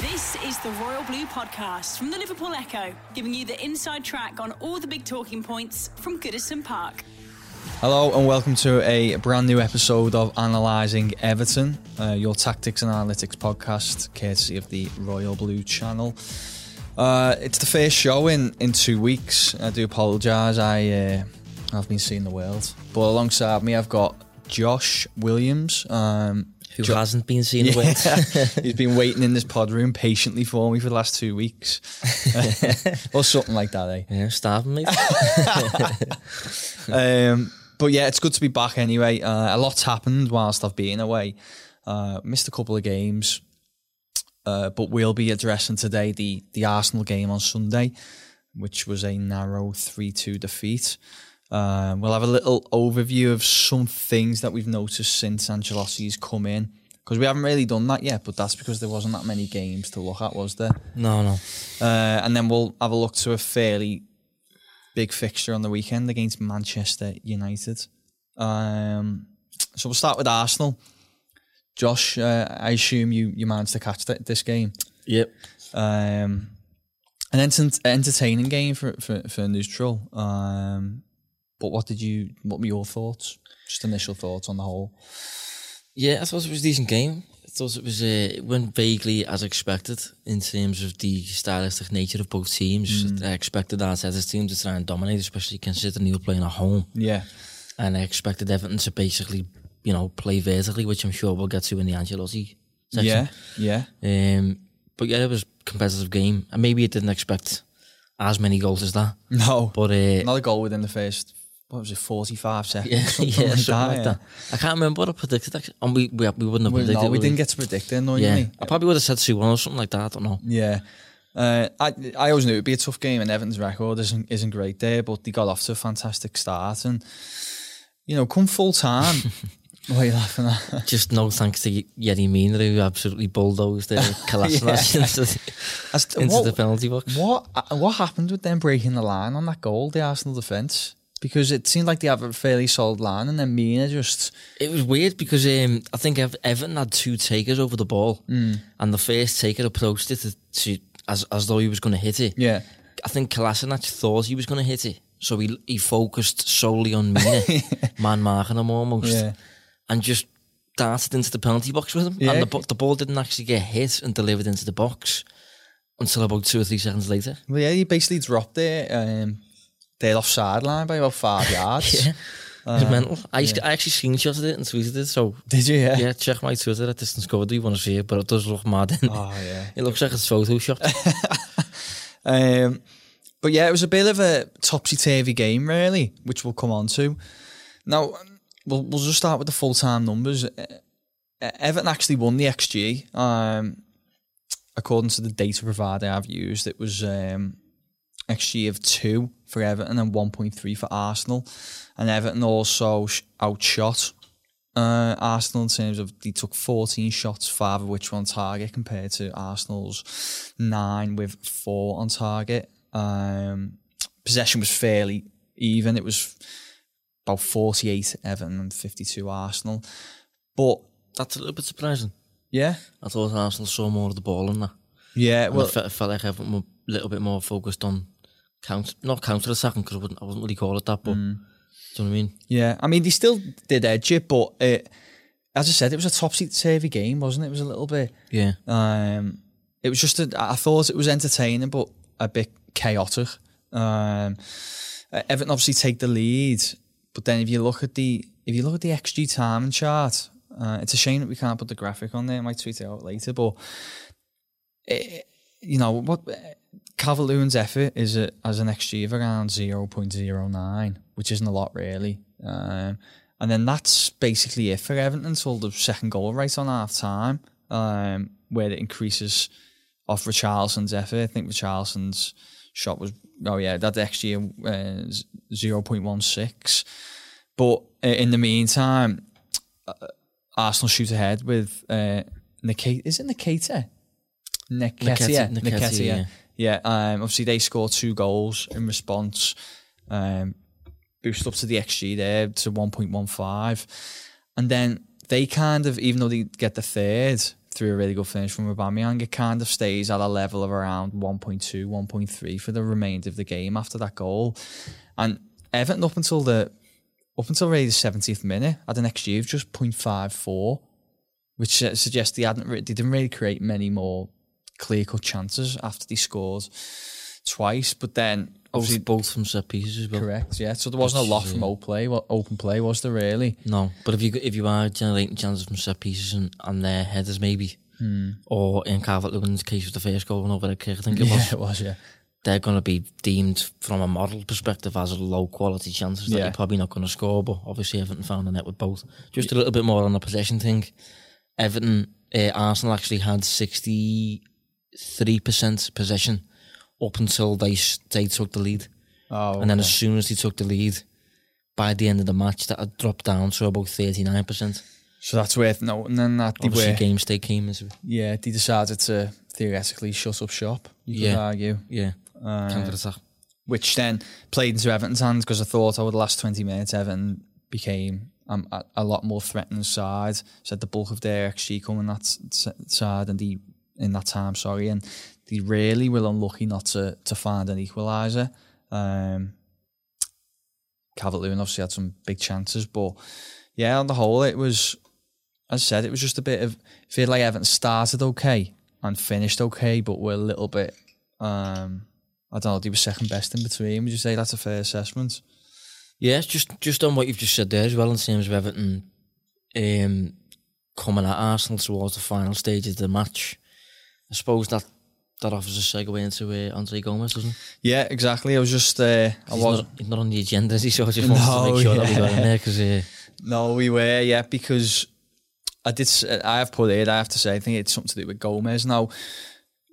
This is the Royal Blue Podcast from the Liverpool Echo, giving you the inside track on all the big talking points from Goodison Park. Hello and welcome to a brand new episode of Analysing Everton, uh, your tactics and analytics podcast, courtesy of the Royal Blue channel. Uh, it's the first show in, in two weeks. I do apologise. I uh, I've been seeing the world, but alongside me I've got Josh Williams. Um, Who Jo- hasn't been seen yeah. He's been waiting in this pod room patiently for me for the last two weeks, or something like that. Eh? yeah, starving me. Um, but yeah, it's good to be back anyway. Uh, a lot's happened whilst I've been away. Uh, missed a couple of games, uh, but we'll be addressing today the the Arsenal game on Sunday, which was a narrow three two defeat. Uh, we'll have a little overview of some things that we've noticed since Ancelotti's come in. Because we haven't really done that yet, but that's because there wasn't that many games to look at, was there? no, no. Uh, and then we'll have a look to a fairly big fixture on the weekend against Manchester United. Um, so we'll start with Arsenal. Josh, uh, I assume you, you managed to catch th- this game. Yep. Um, an ent- entertaining game for, for, for neutral. Um, but what did you? What were your thoughts? Just initial thoughts on the whole. Yeah, I thought it was a decent game. I thought it was uh, it went vaguely as expected in terms of the stylistic nature of both teams. I expected Arteta's team to try and dominate, especially considering they were playing at home. Yeah, And I expected Everton to basically, you know, play vertically, which I'm sure we'll get to in the Ancelotti section. yeah, yeah. Um, but yeah, it was a competitive game. And maybe it didn't expect as many goals as that. No, But uh, another goal within the first. What was it? Forty-five seconds. Yeah, something yeah, like something that, like yeah. that. I can't remember what I predicted. Actually. And we, we we wouldn't have Well, predicted. no, we would didn't get to predict it, annoyingly. Yeah, I probably would have said two one or something like that. I don't know. Yeah. Uh, I I always knew it'd be a tough game, and Everton's record isn't isn't great there, but they got off to a fantastic start, and you know, come full time. what are you laughing at? Just no thanks to Yerry Mina who absolutely bulldozed uh, Kolasinac into, As into what, the penalty box. what what happened with them breaking the line on that goal, the Arsenal defence? Because it seemed like they have a fairly solid line, and then Mina just It was weird because um, I think Ev- Everton had two takers over the ball, Mm. and the first taker approached it to, to, as as though he was going to hit it. yeah I think Kolasinac thought he was going to hit it, so he he focused solely on Mina, man marking him almost. yeah and just darted into the penalty box with him. Yeah. And the, the ball didn't actually get hit and delivered into the box until about two or three seconds later. well yeah he basically dropped it um, they're off sideline by about five yards. Yeah. It was mental. I, to- I actually screenshotted it and tweeted it. So, Did you? Yeah. yeah, check my Twitter at Distance Cover. Do you want to see it? But it does look mad. Oh yeah. it looks like it's photoshopped. Um, but yeah, it was a bit of a topsy turvy game, really, which we'll come on to. Now, we'll, we'll just start with the full time numbers. Uh, uh, Everton actually won the XG. Um, according to the data provider I've used, it was um, XG of two for Everton and 1.3 for Arsenal. And Everton also outshot uh, Arsenal in terms of they took 14 shots, five of which were on target, compared to Arsenal's nine with four on target. Um, possession was fairly even. It was about 48 Everton and 52 Arsenal. But That's a little bit surprising. yeah, I thought Arsenal saw more of the ball in that. yeah. Well, I, felt, I felt like Everton were a little bit more focused on counter, not counter attacking because I wouldn't, I wouldn't really call it that, but Mm. do you know what I mean? Yeah, I mean, they still did edge it, but it, as I said, it was a topsy turvy game, wasn't it? It was a little bit. Yeah. Um, it was just. A, I thought it was entertaining, but a bit chaotic. Um, Everton obviously take the lead, but then if you look at the if you look at the XG timing chart, uh, it's a shame that we can't put the graphic on there. I might tweet it out later, but it, you know what? Calvert-Lewin's effort is a, as an XG of around zero point zero nine, which isn't a lot really. Um, and then that's basically it for Everton until the second goal right on half time, um, where it increases off Richarlison's effort. I think Richarlison's shot was oh yeah that XG uh, zero point one six. But uh, in the meantime, uh, Arsenal shoot ahead with uh, Nikita. Is it Nikita? Nketiah. Yeah. yeah. Um, obviously they scored two goals in response. Um, boost up to the XG there to 1.15. And then they kind of, even though they get the third, through a really good finish from Aubameyang, it kind of stays at a level of around 1.2, 1.3 for the remainder of the game after that goal. And Everton up until the up until really the 70th minute had an XG of just 0.54, which suggests they hadn't they didn't really create many more clear cut chances after they scored twice. But then obviously Both, both from set pieces as well. correct, yeah. So there wasn't a lot from open play, well, open play, was there really? No, but if you if you are generating chances from set pieces and, and their headers maybe, Hmm. or in Calvert Lewin's case with the first goal and over a kick, I think it Yeah, was, it was, yeah. they're going to be deemed from a model perspective as low quality chances that Yeah. you're probably not going to score. But obviously, Everton found the net with both. Just a little bit more on the possession thing. Everton, uh, Arsenal actually had sixty three percent possession up until they they took the lead. Oh, And then okay. as soon as he took the lead, by the end of the match, that had dropped down to about 39%. so that's worth noting then that they Obviously, were, game state came into it. yeah, they decided to theoretically shut up shop, you could Yeah. argue. Yeah, Uh, counter which then played into Everton's hands because I thought over the last 20 minutes Everton became um, a, a lot more threatening side. Said the bulk of their XG coming that side and the in that time, sorry, and they really were unlucky not to to find an equaliser. Um, Calvert-Lewin obviously had some big chances, but yeah, on the whole, it was, as I said, it was just a bit of, I feel like Everton started okay and finished okay, but were a little bit, um, I don't know, they were second best in between. Would you say that's a fair assessment? Yeah, just just on what you've just said there as well in terms of Everton um, coming at Arsenal towards the final stage of the match. I suppose that that offers a segue into uh, Andre Gomes, doesn't it? Yeah, exactly. I was just, uh, I was, not, he's not on the agenda, is he? So I just wanted No, to make sure that we got yeah. in there because uh, no, we were, yeah, because I did, I have put it, I have to say, I think it's something to do with Gomes. Now,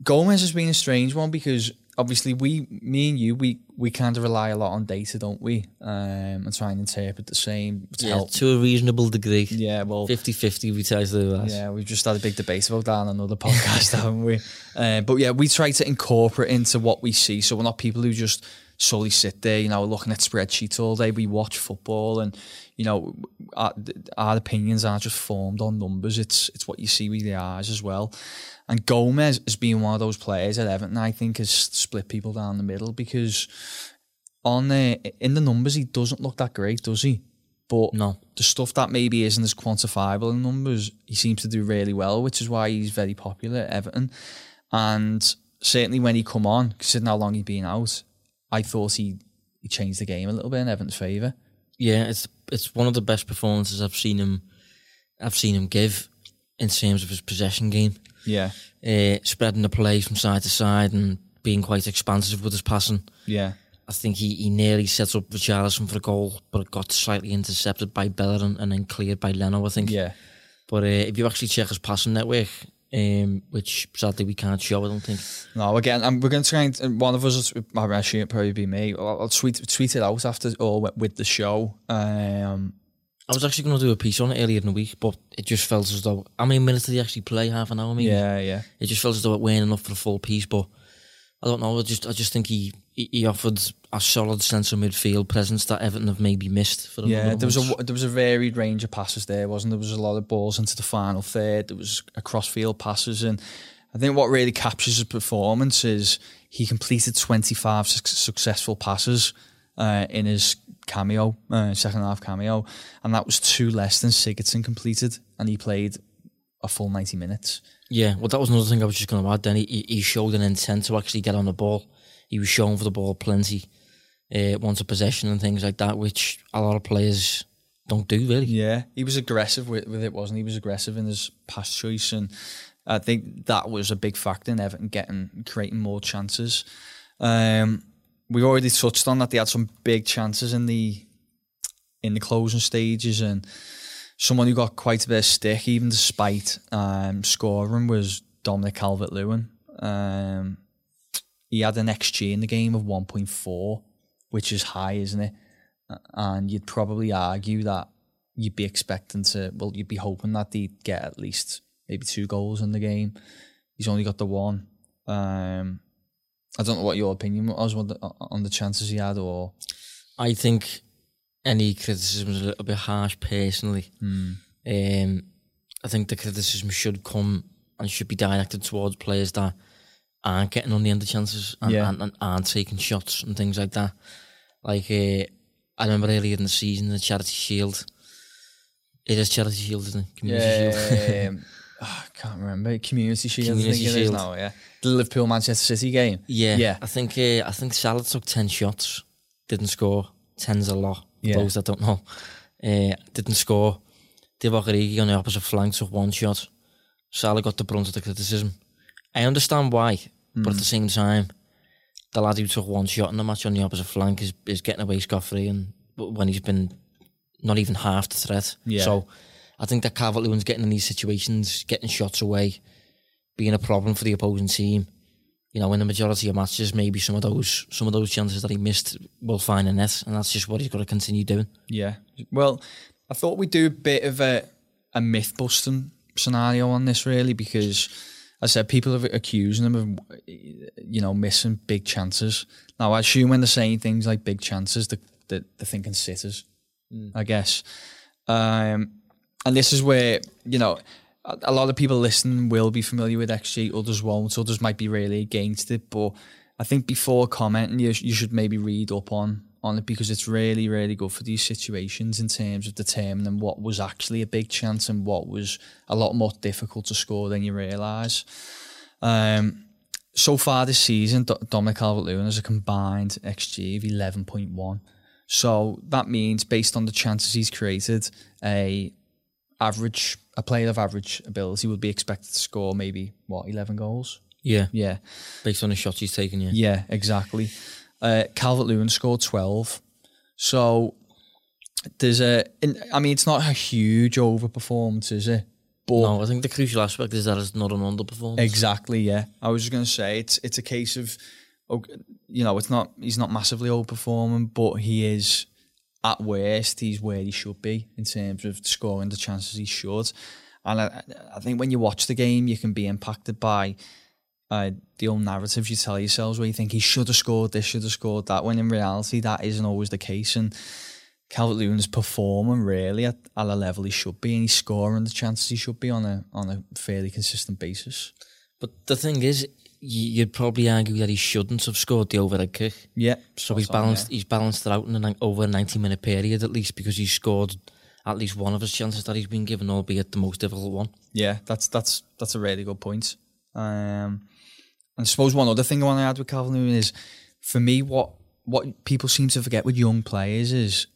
Gomes has been a strange one because obviously we, me and you, we, we kind of rely a lot on data, don't we? Um, and try and interpret the same to yeah, help. to a reasonable degree. Yeah, well, 50-50 we try to do that. Yeah, we've just had a big debate about that on another podcast, haven't we? Uh, but yeah, we try to incorporate into what we see. So we're not people who just solely sit there, you know, looking at spreadsheets all day. We watch football, and you know, our, our opinions aren't just formed on numbers. It's it's what you see with the eyes as well. And Gomes has been one of those players at Everton. I think has split people down the middle because on the in the numbers he doesn't look that great, does he? But No. the stuff that maybe isn't as quantifiable in numbers, he seems to do really well, which is why he's very popular at Everton. And certainly when he come on, considering how long he'd been out, I thought he he changed the game a little bit in Everton's favour. Yeah, it's it's one of the best performances I've seen him. I've seen him give in terms of his possession game, Yeah, uh, spreading the play from side to side and being quite expansive with his passing. yeah, I think he, he nearly set up Richarlison for a goal, but it got slightly intercepted by Bellerin and then cleared by Leno, I think. yeah. But uh, if you actually check his passing network, um, which sadly we can't show, I don't think. No, again, um, we're going to try and one of us, I assume it'll probably be me. I'll, I'll tweet tweet it out after or with- with the show. Um, I was actually going to do a piece on it earlier in the week, but it just felt as though. How many minutes did he actually play? Half an hour, maybe. yeah, yeah. It just felt as though it weren't enough for the full piece, but I don't know. I just I just think he he offered a solid sense of midfield presence that Everton have maybe missed for Yeah, there was a there was a varied range of passes there, wasn't there? There was a lot of balls into the final third. There was a cross field passes, and I think what really captures his performance is he completed twenty five su- successful passes uh, in his cameo, uh, second half cameo, and that was two less than Sigurdsson completed, and he played a full ninety minutes. Yeah, well, that was another thing I was just going to add. Then he, he he showed an intent to actually get on the ball. He was shown for the ball plenty, uh, once a possession and things like that, which a lot of players don't do really. Yeah, he was aggressive with, with it, wasn't he? He was aggressive in his pass choice, and I think that was a big factor in Everton getting creating more chances. Um, we already touched on that they had some big chances in the in the closing stages, and someone who got quite a bit of stick, even despite um, scoring, was Dominic Calvert Lewin. Um, he had an XG in the game of 1.4, which is high, isn't it? And you'd probably argue that you'd be expecting to, well, you'd be hoping that they'd get at least maybe two goals in the game. He's only got the one. Um, I don't know what your opinion was on the, on the chances he had, or I think any criticism is a little bit harsh personally. Hmm. Um, I think the criticism should come and should be directed towards players that aren't getting on the end of chances and, Yeah. and, and aren't taking shots and things like that. Like uh, I remember earlier in the season, the Charity Shield. It is Charity Shield, isn't it? Community Shield. Um, oh, I can't remember. Community Shield, I Community think it is Shield. now, yeah. The Liverpool Manchester City game. Yeah, Yeah. I think uh, I think Salah took ten shots, didn't score. Ten's a lot. Yeah. those that don't know, uh, didn't score. Divock on the opposite flank took one shot. Salah got the brunt of the criticism. I understand why, but at the same time, the lad who took one shot in the match on the opposite flank is, is getting away scot free, and when he's been not even half the threat. Yeah. So I think that Calvert Lewin's getting in these situations, getting shots away, being a problem for the opposing team. You know, in the majority of matches, maybe some of those some of those chances that he missed will find a net, and that's just what he's got to continue doing. Yeah. Well, I thought we'd do a bit of a, a myth busting scenario on this, really, because as I said people are accusing him of, you know, missing big chances. Now, I assume when they're saying things like big chances, they're, they're, they're thinking sitters, I guess. Um, and this is where, you know, a, lot of people listening will be familiar with XG, others won't, others might be really against it. But I think before commenting, you, you should maybe read up on on it because it's really, really good for these situations in terms of determining what was actually a big chance and what was a lot more difficult to score than you realise. Um, so far this season, Do- Dominic Calvert-Lewin has a combined XG of 11.1. So that means, based on the chances he's created, a average a player of average ability would be expected to score maybe what 11 goals. Yeah, Yeah, based on the shots he's taken. Yeah, yeah, exactly. Uh, Calvert Lewin scored 12. So there's a, in, I mean, it's not a huge overperformance, is it? But no, I think the crucial aspect is that it's not an underperformance. exactly, yeah. I was just going to say it's it's a case of, you know, it's not he's not massively overperforming, but he is at worst he's where he should be in terms of scoring the chances he should. And I, I think when you watch the game, you can be impacted by uh, the old narratives you tell yourselves where you think he should have scored this, should have scored that, when in reality that isn't always the case. And Calvert Lewin's performing really at, at a level he should be, and he's scoring the chances he should be on a on a fairly consistent basis. But the thing is, you'd probably argue that he shouldn't have scored the overhead kick. Yeah, So he's balanced. He's balanced it out in an over a ninety minute period at least because he's scored at least one of his chances that he's been given, albeit the most difficult one. Yeah, that's that's that's a really good point. Um, and I suppose one other thing I want to add with Calvert Lewin is, for me, what what people seem to forget with young players is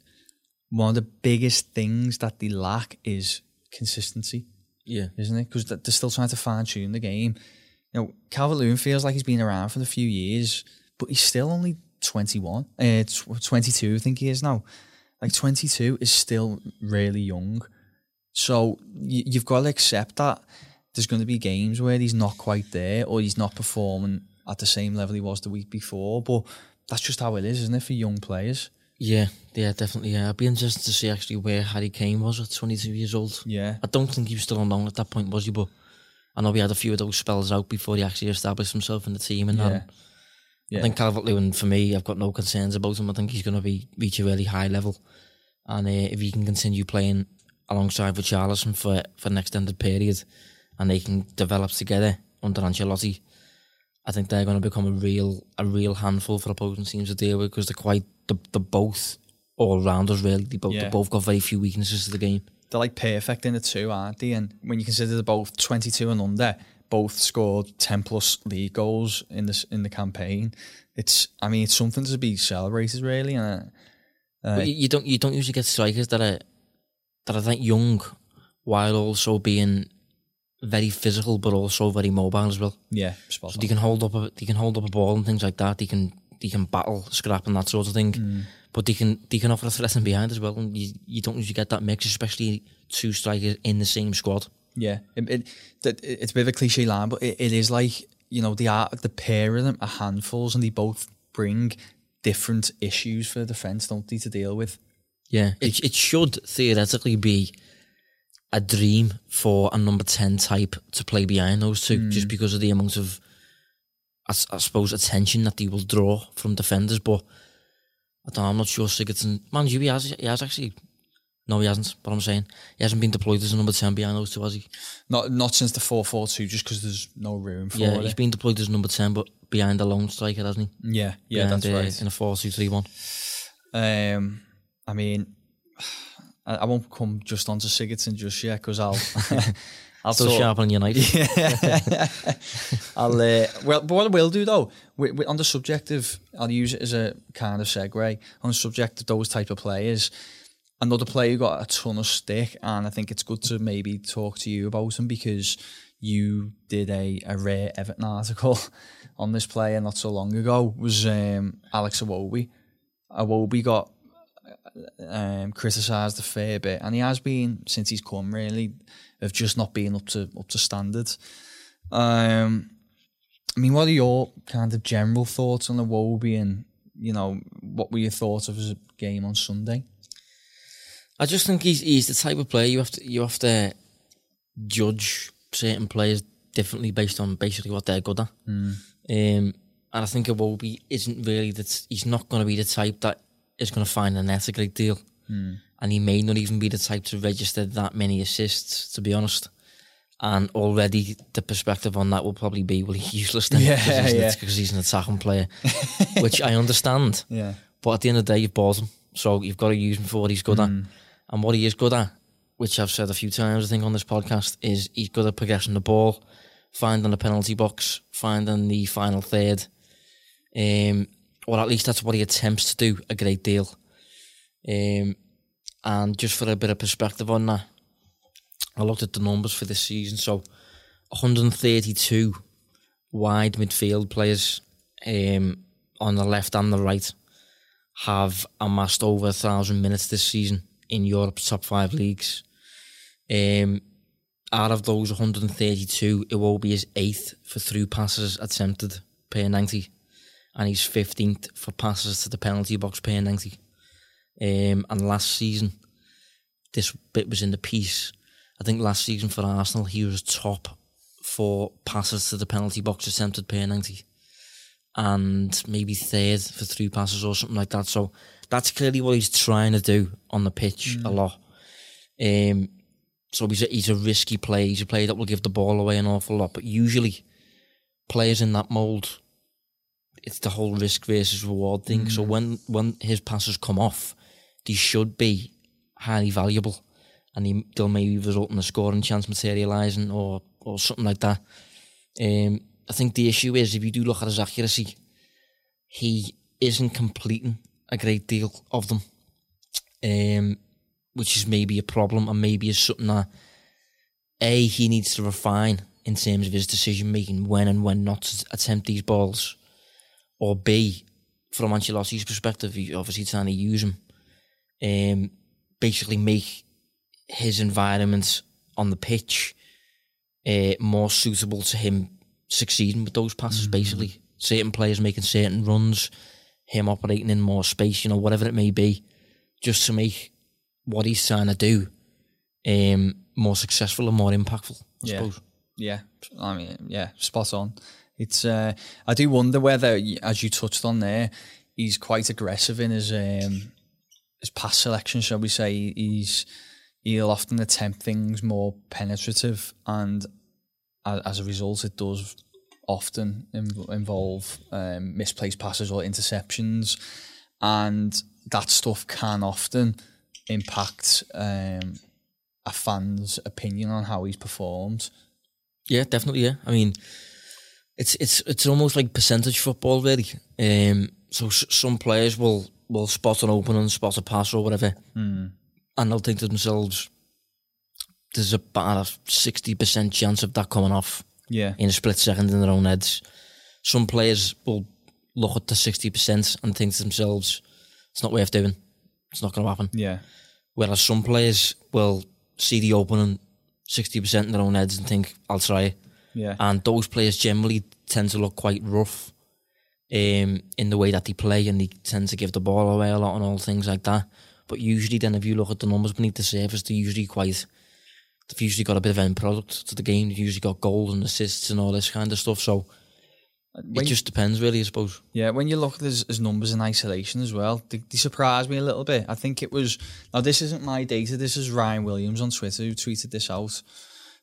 one of the biggest things that they lack is consistency, Yeah, isn't it? Because they're still trying to fine tune the game. You know, Calvert Lewin feels like he's been around for a few years, but he's still only twenty one, uh, tw- twenty two, I think he is now. Like twenty two is still really young. So you, you've got to accept that there's going to be games where he's not quite there or he's not performing at the same level he was the week before. But that's just how it is, isn't it, for young players? yeah, yeah, definitely. Yeah, I'd be interested to see actually where Harry Kane was at twenty two years old. Yeah. I don't think he was still on at that point, was he? But I know he had a few of those spells out before he actually established himself in the team. And Yeah. that. Yeah. I think Calvert Lewin, for me, I've got no concerns about him. I think he's going to be reach a really high level, and uh, if he can continue playing alongside Richarlison for for an extended period, and they can develop together under Ancelotti, I think they're going to become a real a real handful for opposing teams to deal with because they're quite they're, they're both all rounders really. They both Yeah. they both got very few weaknesses to the game. They're like perfect in the two, aren't they? And when you consider they're both 22 and under, both scored 10 plus league goals in this in the campaign. It's, I mean, it's something to be celebrated, really. And uh, you, don't you don't usually get strikers that are that are that young while also being very physical but also very mobile as well. yeah, So they can hold up a they can hold up a ball and things like that. They can they can battle, scrap and that sort of thing. Mm. But they can they can offer a threat from behind as well. And you, you don't usually get that mix, especially two strikers in the same squad. Yeah, it, it, that- it's a bit of a cliche line, but it, it is like you know the art, the pair of them are handfuls, and they both bring different issues for the defense, don't they, to deal with? Yeah, it it should theoretically be a dream for a number ten type to play behind those two, just mm. because of the amount of, I suppose, attention that they will draw from defenders. But I don't know, I'm not sure Sigurdsson. Man, he has he has actually No, he hasn't. But I'm saying he hasn't been deployed as a number ten behind those two, has he? Not not since the four four two, just because there's no room for Yeah, it. he's been deployed as number ten, but behind a lone striker, hasn't he? yeah, yeah, Behind, that's uh, right. In a four two three one. Um, I mean, I, I won't come just onto Sigurdsson just yet because I'll I'll Still talk- sharpening your knife. Yeah. I'll uh, well, but what I will do though, we, we, on the subject of, I'll use it as a kind of segue on the subject of those type of players. Another player who got a ton of stick, and I think it's good to maybe talk to you about him because you did a, a rare Everton article on this player not so long ago. Was um, Alex Iwobi? Iwobi got um, criticised a fair bit, and he has been since he's come really of just not being up to up to standard. Um, I mean, what are your kind of general thoughts on the Wobie, and you know, what were your thoughts of his game on Sunday? I just think he's he's the type of player you have to you have to judge certain players differently based on basically what they're good at. Um, and I think Iwobi isn't really that he's not going to be the type that is going to find a net a great deal, and he may not even be the type to register that many assists. To be honest. And already the perspective on that will probably be, well, he's useless then Yeah, because, he's, yeah. because he's an attacking player, which I understand. Yeah, But at the end of the day, you've bought him, so you've got to use him for what he's good at. And what he is good at, which I've said a few times, I think, on this podcast, is he's good at progressing the ball, finding the penalty box, finding the final third. Um, or at least that's what he attempts to do a great deal. Um, and just for a bit of perspective on that, I looked at the numbers for this season. So 132 wide midfield players um, on the left and the right have amassed over a thousand minutes this season in Europe's top five leagues. Um, out of those 132, Iwobi is eighth for through passes attempted per 90, and he's 15th for passes to the penalty box per 90. Um, and last season, this bit was in the piece. I think last season for Arsenal, he was top for passes to the penalty box attempted per 90 and maybe third for three passes or something like that. So that's clearly what he's trying to do on the pitch a lot. Um, so he's a, he's a risky player. He's a player that will give the ball away an awful lot. But usually, players in that mould, it's the whole risk versus reward thing. So when when his passes come off, they should be highly valuable, and he, they'll maybe result in a scoring chance materialising or or something like that. Um, I think the issue is if you do look at his accuracy, he isn't completing a great deal of them, um, which is maybe a problem and maybe is something that a he needs to refine in terms of his decision making when and when not to attempt these balls, or b from Ancelotti's perspective, he's obviously trying to use him, um, basically make his environment on the pitch uh, more suitable to him succeeding with those passes. Basically, certain players making certain runs, him operating in more space, you know, whatever it may be, just to make what he's trying to do um, more successful and more impactful. I Yeah. suppose. Yeah, I mean, yeah, spot on. It's uh, I do wonder whether, as you touched on there, he's quite aggressive in his um, his pass selection. Shall we say? He's he'll often attempt things more penetrative, and as, a result, it does often inv- involve um, misplaced passes or interceptions, and that stuff can often impact um, a fan's opinion on how he's performed. Yeah, definitely. Yeah, I mean, it's it's it's almost like percentage football, really. Um, so s- some players will will spot an opening, spot a pass or whatever, hmm. and they'll think to themselves, "There's about a sixty percent chance of that coming off Yeah. in a split second in their own heads." Some players will look at the sixty percent and think to themselves, "It's not worth doing. It's not going to happen." Yeah. Whereas some players will see the opening sixty percent in their own heads and think, "I'll try. Yeah. and those players generally tend to look quite rough um, in the way that they play, and they tend to give the ball away a lot and all things like that. But usually, then, if you look at the numbers beneath the surface, they're usually quite. They've usually got a bit of end product to the game. They've usually got goals and assists and all this kind of stuff. So, When, it just depends, really, I suppose. yeah, when you look at his, his numbers in isolation as well, they, they surprised me a little bit. I think it was now this isn't my data. This is Ryan Williams on Twitter who tweeted this out.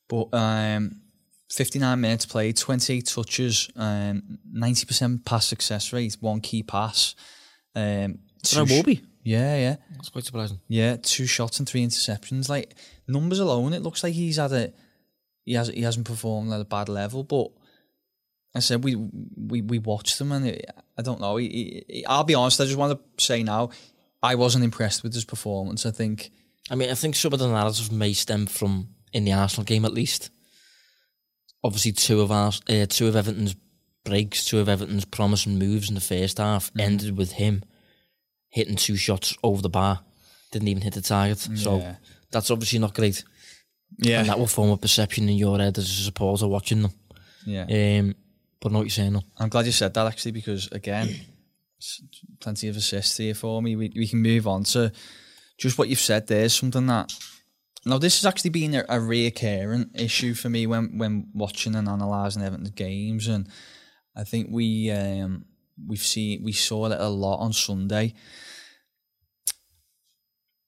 But um, 59 minutes played, 28 touches, um, 90% pass success rate, one key pass. Um, two sh- be. Yeah, yeah. That's quite surprising. Yeah, two shots and three interceptions. Like numbers alone, it looks like he's had a he has he hasn't performed at a bad level. But I said we we we watched him, and it, I don't know. He, he, I'll be honest. I just want to say now, I wasn't impressed with his performance. I think I mean, I think some of the narrative may stem from in the Arsenal game at least. Obviously, two of our uh, two of Everton's breaks, two of Everton's promising moves in the first half ended with him hitting two shots over the bar, didn't even hit the target. So that's obviously not great, yeah, and that will form a perception in your head as a supporter watching them. yeah. Um, but what you're saying. No. I'm glad you said that actually because again, plenty of assists here for me. We we can move on to just what you've said. There's something that now this has actually been a, a reoccurring issue for me when when watching and analysing Everton's games, and I think we um we've seen we saw it a lot on Sunday.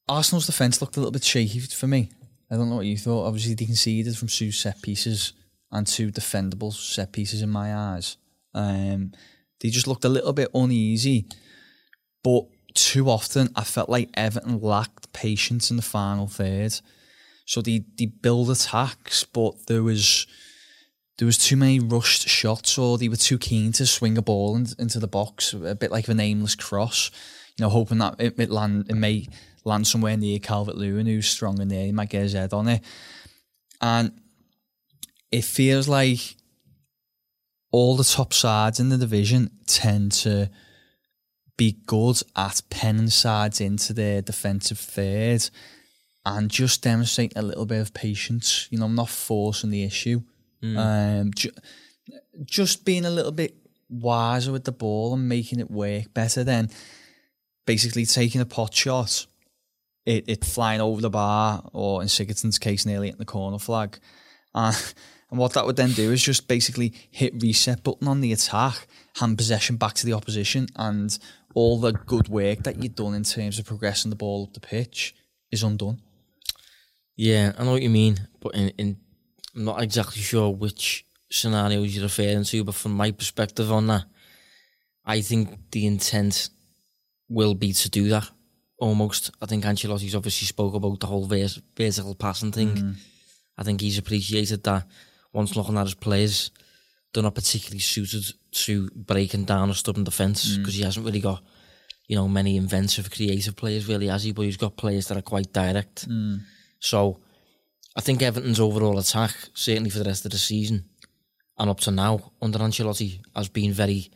Arsenal's defence looked a little bit shaky for me. I don't know what you thought. Obviously, they conceded from two set pieces and two defendable set pieces in my eyes. Um, they just looked a little bit uneasy, but too often I felt like Everton lacked patience in the final third. So they they build attacks, but there was there was too many rushed shots, or they were too keen to swing a ball in, into the box, a bit like an aimless cross. You know, hoping that it, it land it may land somewhere near Calvert Lewin, who's strong in there, he might get his head on it, and it feels like all the top sides in the division tend to be good at penning sides into their defensive third and just demonstrate a little bit of patience. You know, I'm not forcing the issue. Um, ju- just being a little bit wiser with the ball and making it work better than basically taking a pot shot, it, it flying over the bar, or in Sigurdsson's case, nearly at the corner flag. Uh, and what that would then do is just basically hit reset button on the attack, hand possession back to the opposition, and all the good work that you've done in terms of progressing the ball up the pitch is undone. Yeah, I know what you mean, but in, in I'm not exactly sure which scenarios you're referring to, but from my perspective on that, I think the intent will be to do that almost. I think Ancelotti's obviously spoke about the whole vers- vertical passing thing. Mm. I think he's appreciated that once looking at his players, they're not particularly suited to breaking down a stubborn defence mm. because he hasn't really got, you know, many inventive, creative players really, has he? But he's got players that are quite direct. Mm. So I think Everton's overall attack, certainly for the rest of the season and up to now under Ancelotti, has been very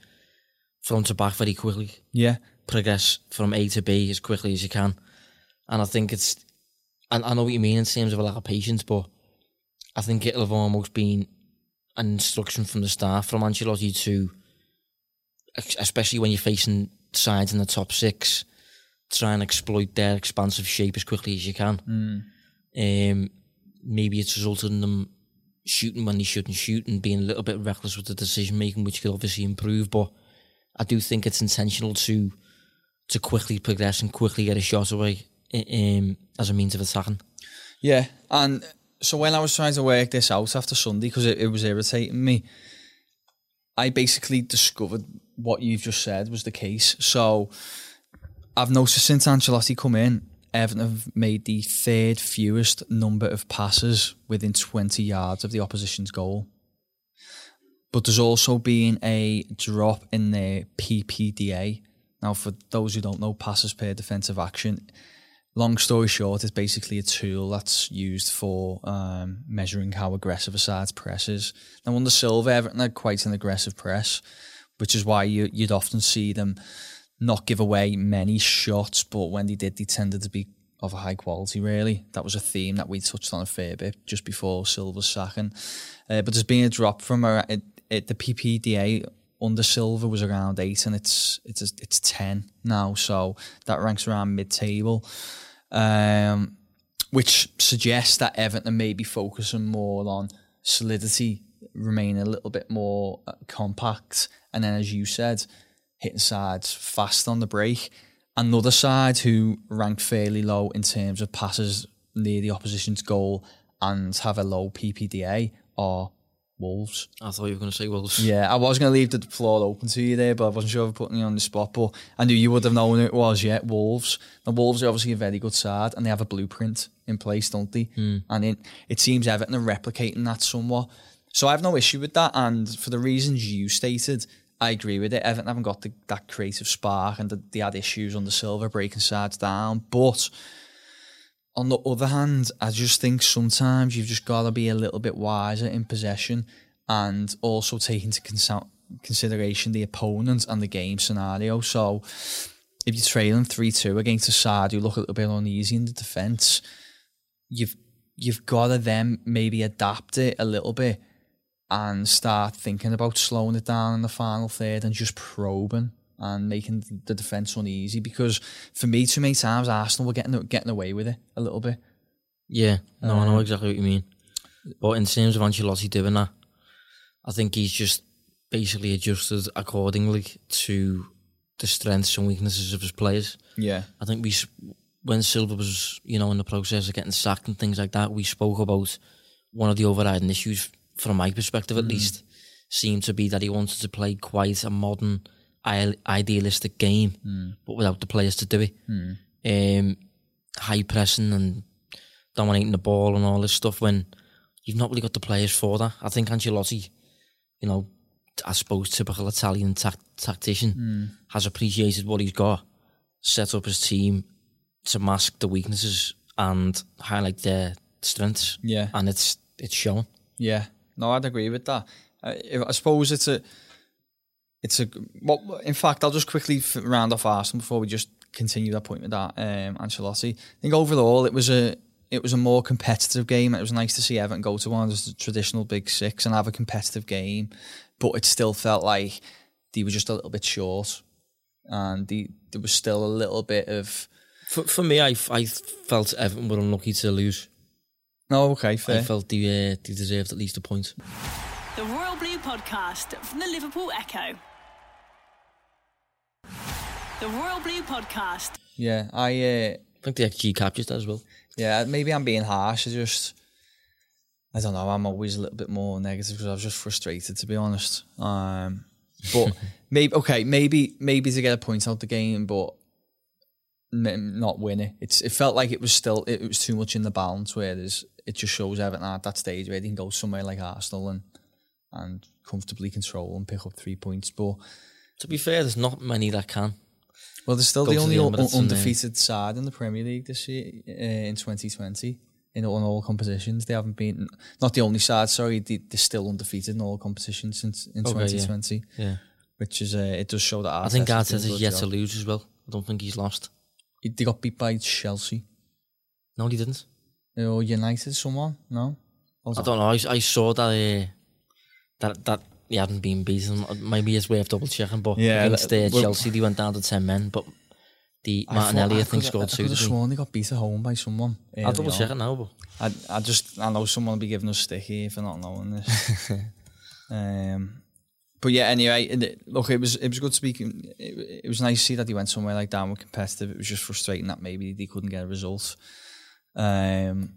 front to back very quickly. Yeah. Progress from A to B as quickly as you can. And I think it's, and I know what you mean in terms of a lack of patience, but I think it'll have almost been an instruction from the staff from Ancelotti to, especially when you're facing sides in the top six, try and exploit their expansive shape as quickly as you can. Mm. Um, maybe it's resulted in them shooting when they shouldn't shoot and being a little bit reckless with the decision making, which could obviously improve. But I do think it's intentional to to quickly progress and quickly get a shot away um, as a means of attacking. Yeah, and so when I was trying to work this out after Sunday, because it, it was irritating me, I basically discovered what you've just said was the case. So I've noticed since Ancelotti come in, Everton have made the third fewest number of passes within 20 yards of the opposition's goal. But there's also been a drop in their PPDA. Now, for those who don't know, passes per defensive action, long story short, it's basically a tool that's used for um, measuring how aggressive a side's press is. Now, under Silva, Everton had quite an aggressive press, which is why you, you'd often see them not give away many shots, but when they did, they tended to be of a high quality, really. That was a theme that we touched on a fair bit just before Silva's sacking. Uh, but there's been a drop from it, it, the PPDA under Silva was around eight, and it's it's it's ten now, so that ranks around mid-table, um, which suggests that Everton may be focusing more on solidity remain a little bit more uh, compact, and then as you said, hitting sides fast on the break. Another side who ranked fairly low in terms of passes near the opposition's goal and have a low PPDA are Wolves. I thought you were going to say Wolves. Yeah, I was going to leave the floor open to you there, but I wasn't sure of putting you on the spot. But I knew you would have known who it was. Yeah, Wolves. The Wolves are obviously a very good side, and they have a blueprint in place, don't they? Hmm. And it it seems Everton are replicating that somewhat. So I have no issue with that. And for the reasons you stated, I agree with it. Everton haven't got the, that creative spark, and the, they had issues on the Silva breaking sides down, but. On the other hand, I just think sometimes you've just got to be a little bit wiser in possession and also take into consideration the opponent and the game scenario. So if you're trailing 3 2 against a side who look a little bit uneasy in the defence, you've you've got to then maybe adapt it a little bit and start thinking about slowing it down in the final third and just probing and making the defence uneasy because for me too many times Arsenal were getting getting away with it a little bit. Yeah, no, I Uh, know exactly what you mean. But in terms of Ancelotti doing that, I think he's just basically adjusted accordingly to the strengths and weaknesses of his players. Yeah. I think we, when Silva was, you know, in the process of getting sacked and things like that, we spoke about one of the overriding issues, from my perspective at hmm. least, seemed to be that he wanted to play quite a modern, idealistic game, hmm. but without the players to do it. Hmm. Um, high pressing and dominating the ball and all this stuff when you've not really got the players for that. I think Ancelotti, you know, I suppose typical Italian tac- tactician, has appreciated what he's got, set up his team to mask the weaknesses and highlight their strengths. Yeah. And it's it's showing. Yeah, no, I'd agree with that. Uh, I suppose it's a, it's a. Well, in fact, I'll just quickly round off Arsenal before we just continue that point with that. Um, Ancelotti. I think overall it was a, it was a more competitive game. It was nice to see Everton go to one of the traditional big six and have a competitive game, but it still felt like they were just a little bit short, and the, there was still a little bit of. For, for me, I felt Everton were unlucky to lose. No, okay, fair. I felt they, uh, they deserved at least a point. The Royal Blue Podcast from the Liverpool Echo. The Royal Blue Podcast. yeah, I. Uh, I think the XG captures that as well. Yeah, maybe I'm being harsh. I just, I don't know. I'm always a little bit more negative because I was just frustrated, to be honest. Um, but maybe okay, maybe maybe to get a point out the game, but n- not win it. It's it felt like it was still it was too much in the balance. Whereas it just shows Everton at that stage where they can go somewhere like Arsenal and and comfortably control and pick up three points. But To be fair, there's not many that can. well, they're still the only the un- undefeated side in the Premier League this year uh, in 2020 in all, in all competitions. They haven't been not the only side. Sorry, they, they're still undefeated in all competitions since in Okay, 2020, Yeah. which is uh, it does show that I think Arteta's doing a Arteta's good yet job. to lose as well. I don't think he's lost. They got beat by Chelsea No, he didn't. Or United. Someone no. I don't know. I, I saw that uh, that that he hadn't been beaten. Maybe it's worth double checking. But Yeah, against uh, well- Chelsea, they went down to ten men. But the I Martinelli, thought- I, think, could- scored I two. could have sworn they got beat at home by someone. I'll double on. check it now. But I, I just I know someone will be giving us stick here for not knowing this. um, but yeah, anyway, it- look, it was it was good speaking. It, it was nice to see that he went somewhere like that and were competitive. It was just frustrating that maybe they couldn't get a result. Um,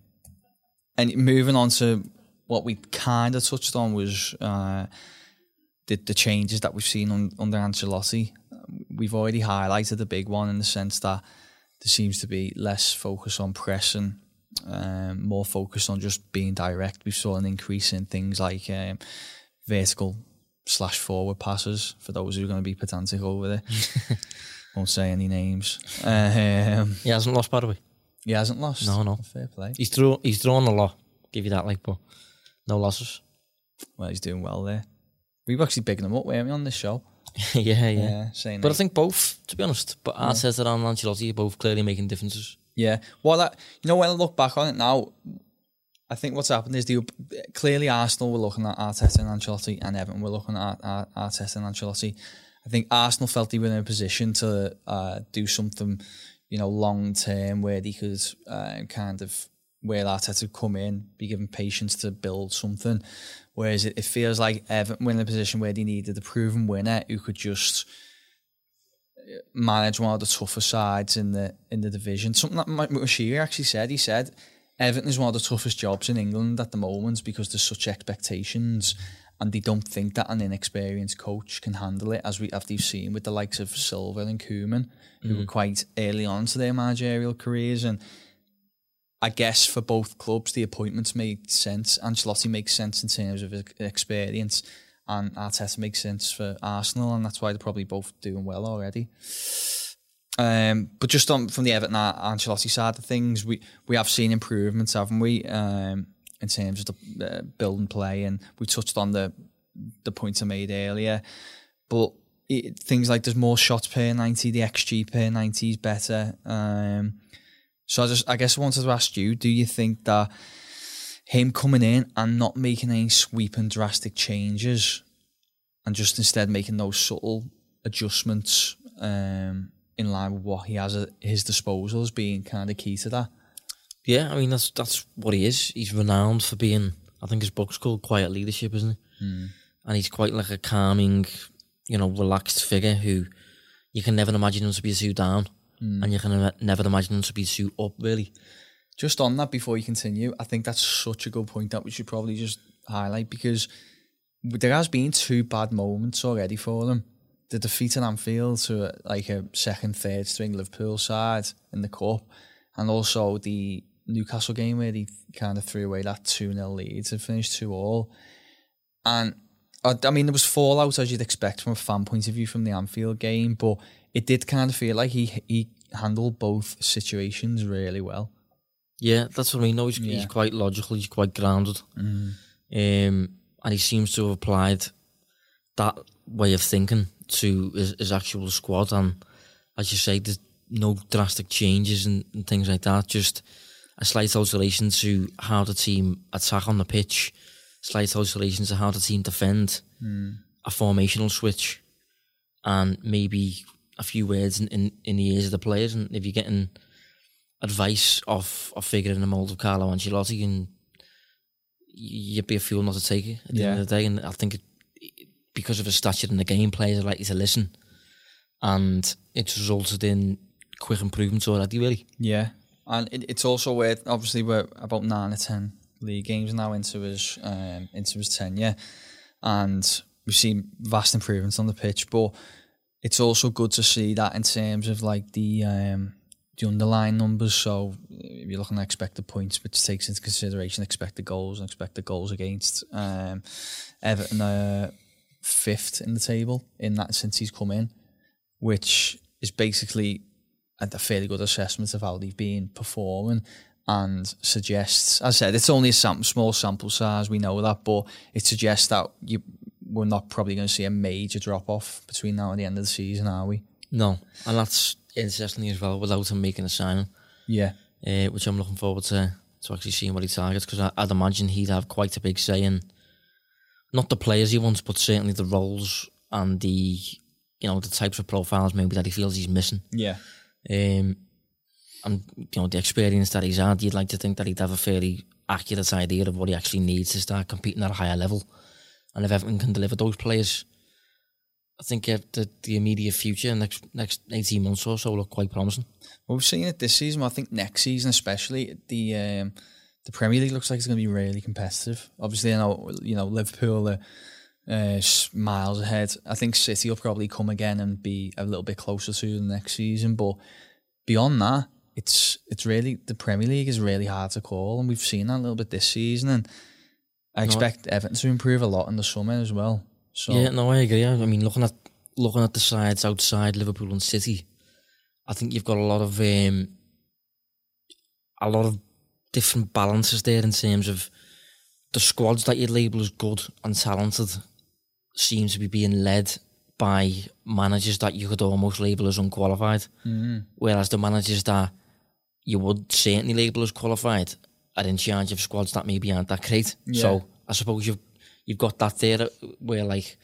and moving on to what we kind of touched on was uh, the the changes that we've seen on, under Ancelotti. We've already highlighted the big one in the sense that there seems to be less focus on pressing um, more focus on just being direct. We saw an increase in things like um, vertical slash forward passes for those who are going to be pedantic over there. Won't say any names. Um, he hasn't lost, by the way. He hasn't lost. No, no. Fair play. He's thrown. He's thrown a lot. Give you that, like, but no losses. Well, he's doing well there. We were actually bigging him up, weren't we, on this show? yeah, yeah. saying But I think both, to be honest, but Arteta and Ancelotti are both clearly making differences. Yeah. Well, that, you know, when I look back on it now, I think what's happened is the clearly Arsenal were looking at Arteta and Ancelotti, and Everton were looking at Ar- Arteta and Ancelotti. I think Arsenal felt they were in a position to uh, do something, you know, long term where they could uh, kind of where Arteta come in, be given patience to build something. Whereas it, it feels like Everton were in a position where they needed a proven winner who could just uh, manage one of the tougher sides in the in the division. Something that Mike Moshiri actually said. He said Everton is one of the toughest jobs in England at the moment because there's such expectations and they don't think that an inexperienced coach can handle it, as we have seen with the likes of Silva and Koeman, who were quite early on to their managerial careers. And I guess for both clubs, the appointments made sense. Ancelotti makes sense in terms of experience, and Arteta makes sense for Arsenal, and that's why they're probably both doing well already. Um, but just on from the Everton Ancelotti side of things, we we have seen improvements, haven't we? Um, in terms of the uh, build and play, and we touched on the the points I made earlier. But it, things like there's more shots per ninety, the xG per ninety is better. Um, so I just I guess I wanted to ask you: Do you think that him coming in and not making any sweeping drastic changes, and just instead making those subtle adjustments um, in line with what he has at his disposal, as being kind of key to that? Yeah, I mean that's that's what he is. He's renowned for being. I think his book's called Quiet Leadership, isn't it? Mm. And he's quite like a calming, you know, relaxed figure who you can never imagine him to be too down, mm. and you can never imagine him to be too up. Really. Just on that, before you continue, I think that's such a good point that we should probably just highlight because there has been two bad moments already for them. The defeat at Anfield to like a second, third string Liverpool side in the cup, and also the Newcastle game where he kind of threw away that 2 0 lead to finish 2 all. And I mean, there was fallout as you'd expect from a fan point of view from the Anfield game, but it did kind of feel like he he handled both situations really well. Yeah, that's what I mean. No, he's, yeah. he's quite logical. He's quite grounded, mm. um, and he seems to have applied that way of thinking to his, his actual squad. And as you say, there's no drastic changes and, and things like that. Just a slight alteration to how the team attack on the pitch, slight alteration to how the team defend, mm. a formational switch, and maybe a few words in, in, in the ears of the players. And if you're getting advice off a figure in the mold of Carlo Ancelotti, and you'd be a fool not to take it at the yeah. end of the day. And I think it, because of his stature in the game, players are likely to listen, and it's resulted in quick improvements already. Really, yeah. And it, it's also where obviously we're about nine or ten league games now into his um, into his tenure, and we've seen vast improvements on the pitch. But it's also good to see that in terms of like the um, the underlying numbers. So you're looking at expected points, which takes into consideration expected goals and expected goals against, um, Everton are fifth in the table in that since he's come in, which is basically a fairly good assessment of how they've been performing and suggests, as I said, it's only a sam- small sample size, we know that, but it suggests that you, we're not probably going to see a major drop off between now and the end of the season, are we? No, and that's interesting as well without him making a signing. Yeah. Uh, which I'm looking forward to, to actually seeing what he targets because I'd imagine he'd have quite a big say in not the players he wants, but certainly the roles and the you know the types of profiles maybe that he feels he's missing. Yeah. Um, and you know the experience that he's had, you'd like to think that he'd have a fairly accurate idea of what he actually needs to start competing at a higher level. And if Everton can deliver those players, I think uh, the, the immediate future, next next eighteen months or so, look quite promising. Well, we've seen it this season. I think next season, especially the um, the Premier League looks like it's going to be really competitive. Obviously, I know you know Liverpool are uh, miles ahead. I think City will probably come again and be a little bit closer to the next season, but beyond that, it's it's really the Premier League is really hard to call, and we've seen that a little bit this season. And I expect no, Everton to improve a lot in the summer as well. So yeah, no, I agree. I mean, looking at looking at the sides outside Liverpool and City, I think you've got a lot of um, a lot of different balances there in terms of the squads that you label as good and talented seem to be being led by managers that you could almost label as unqualified, mm. whereas the managers that you would certainly label as qualified are in charge of squads that maybe aren't that great. Yeah. So I suppose you've you've got that there uh, where like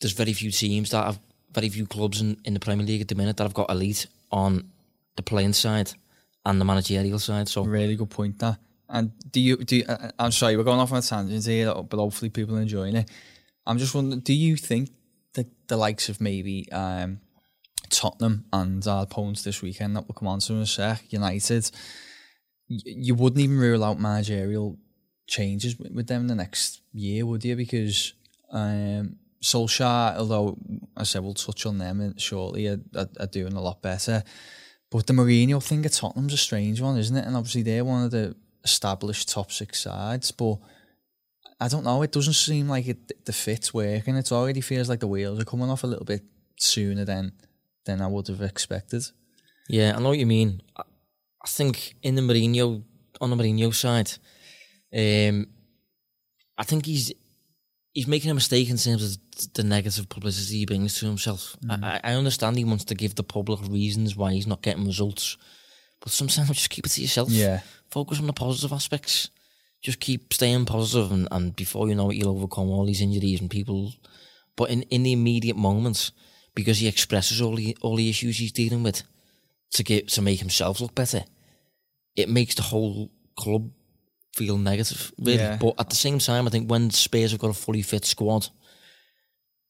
there's very few teams that have very few clubs in, in the Premier League at the minute that have got elite on the playing side and the managerial side. So Really good point that. And do you do? You, I- I'm sorry, we're going off on a tangent here, but hopefully people are enjoying it. I'm just wondering, do you think that the likes of maybe um, Tottenham and our opponents this weekend that will come on to in a sec, United, y- you wouldn't even rule out managerial changes with, with them in the next year, would you? Because um, Solskjaer, although I said we'll touch on them shortly, are, are, are doing a lot better. But the Mourinho thing at Tottenham's a strange one, isn't it? And obviously they're one of the established top six sides, but I don't know. It doesn't seem like it, the fit's working. It already feels like the wheels are coming off a little bit sooner than than I would have expected. Yeah, I know what you mean. I, I think in the Mourinho on the Mourinho side, um, I think he's he's making a mistake in terms of the negative publicity he brings to himself. I, I understand he wants to give the public reasons why he's not getting results, but sometimes just keep it to yourself. Yeah. Focus on the positive aspects. Just keep staying positive and, and before you know it, you'll overcome all these injuries and people. But in, in the immediate moments, because he expresses all the all the issues he's dealing with to get to make himself look better, it makes the whole club feel negative. Really. Yeah. But at the same time, I think when Spurs have got a fully fit squad,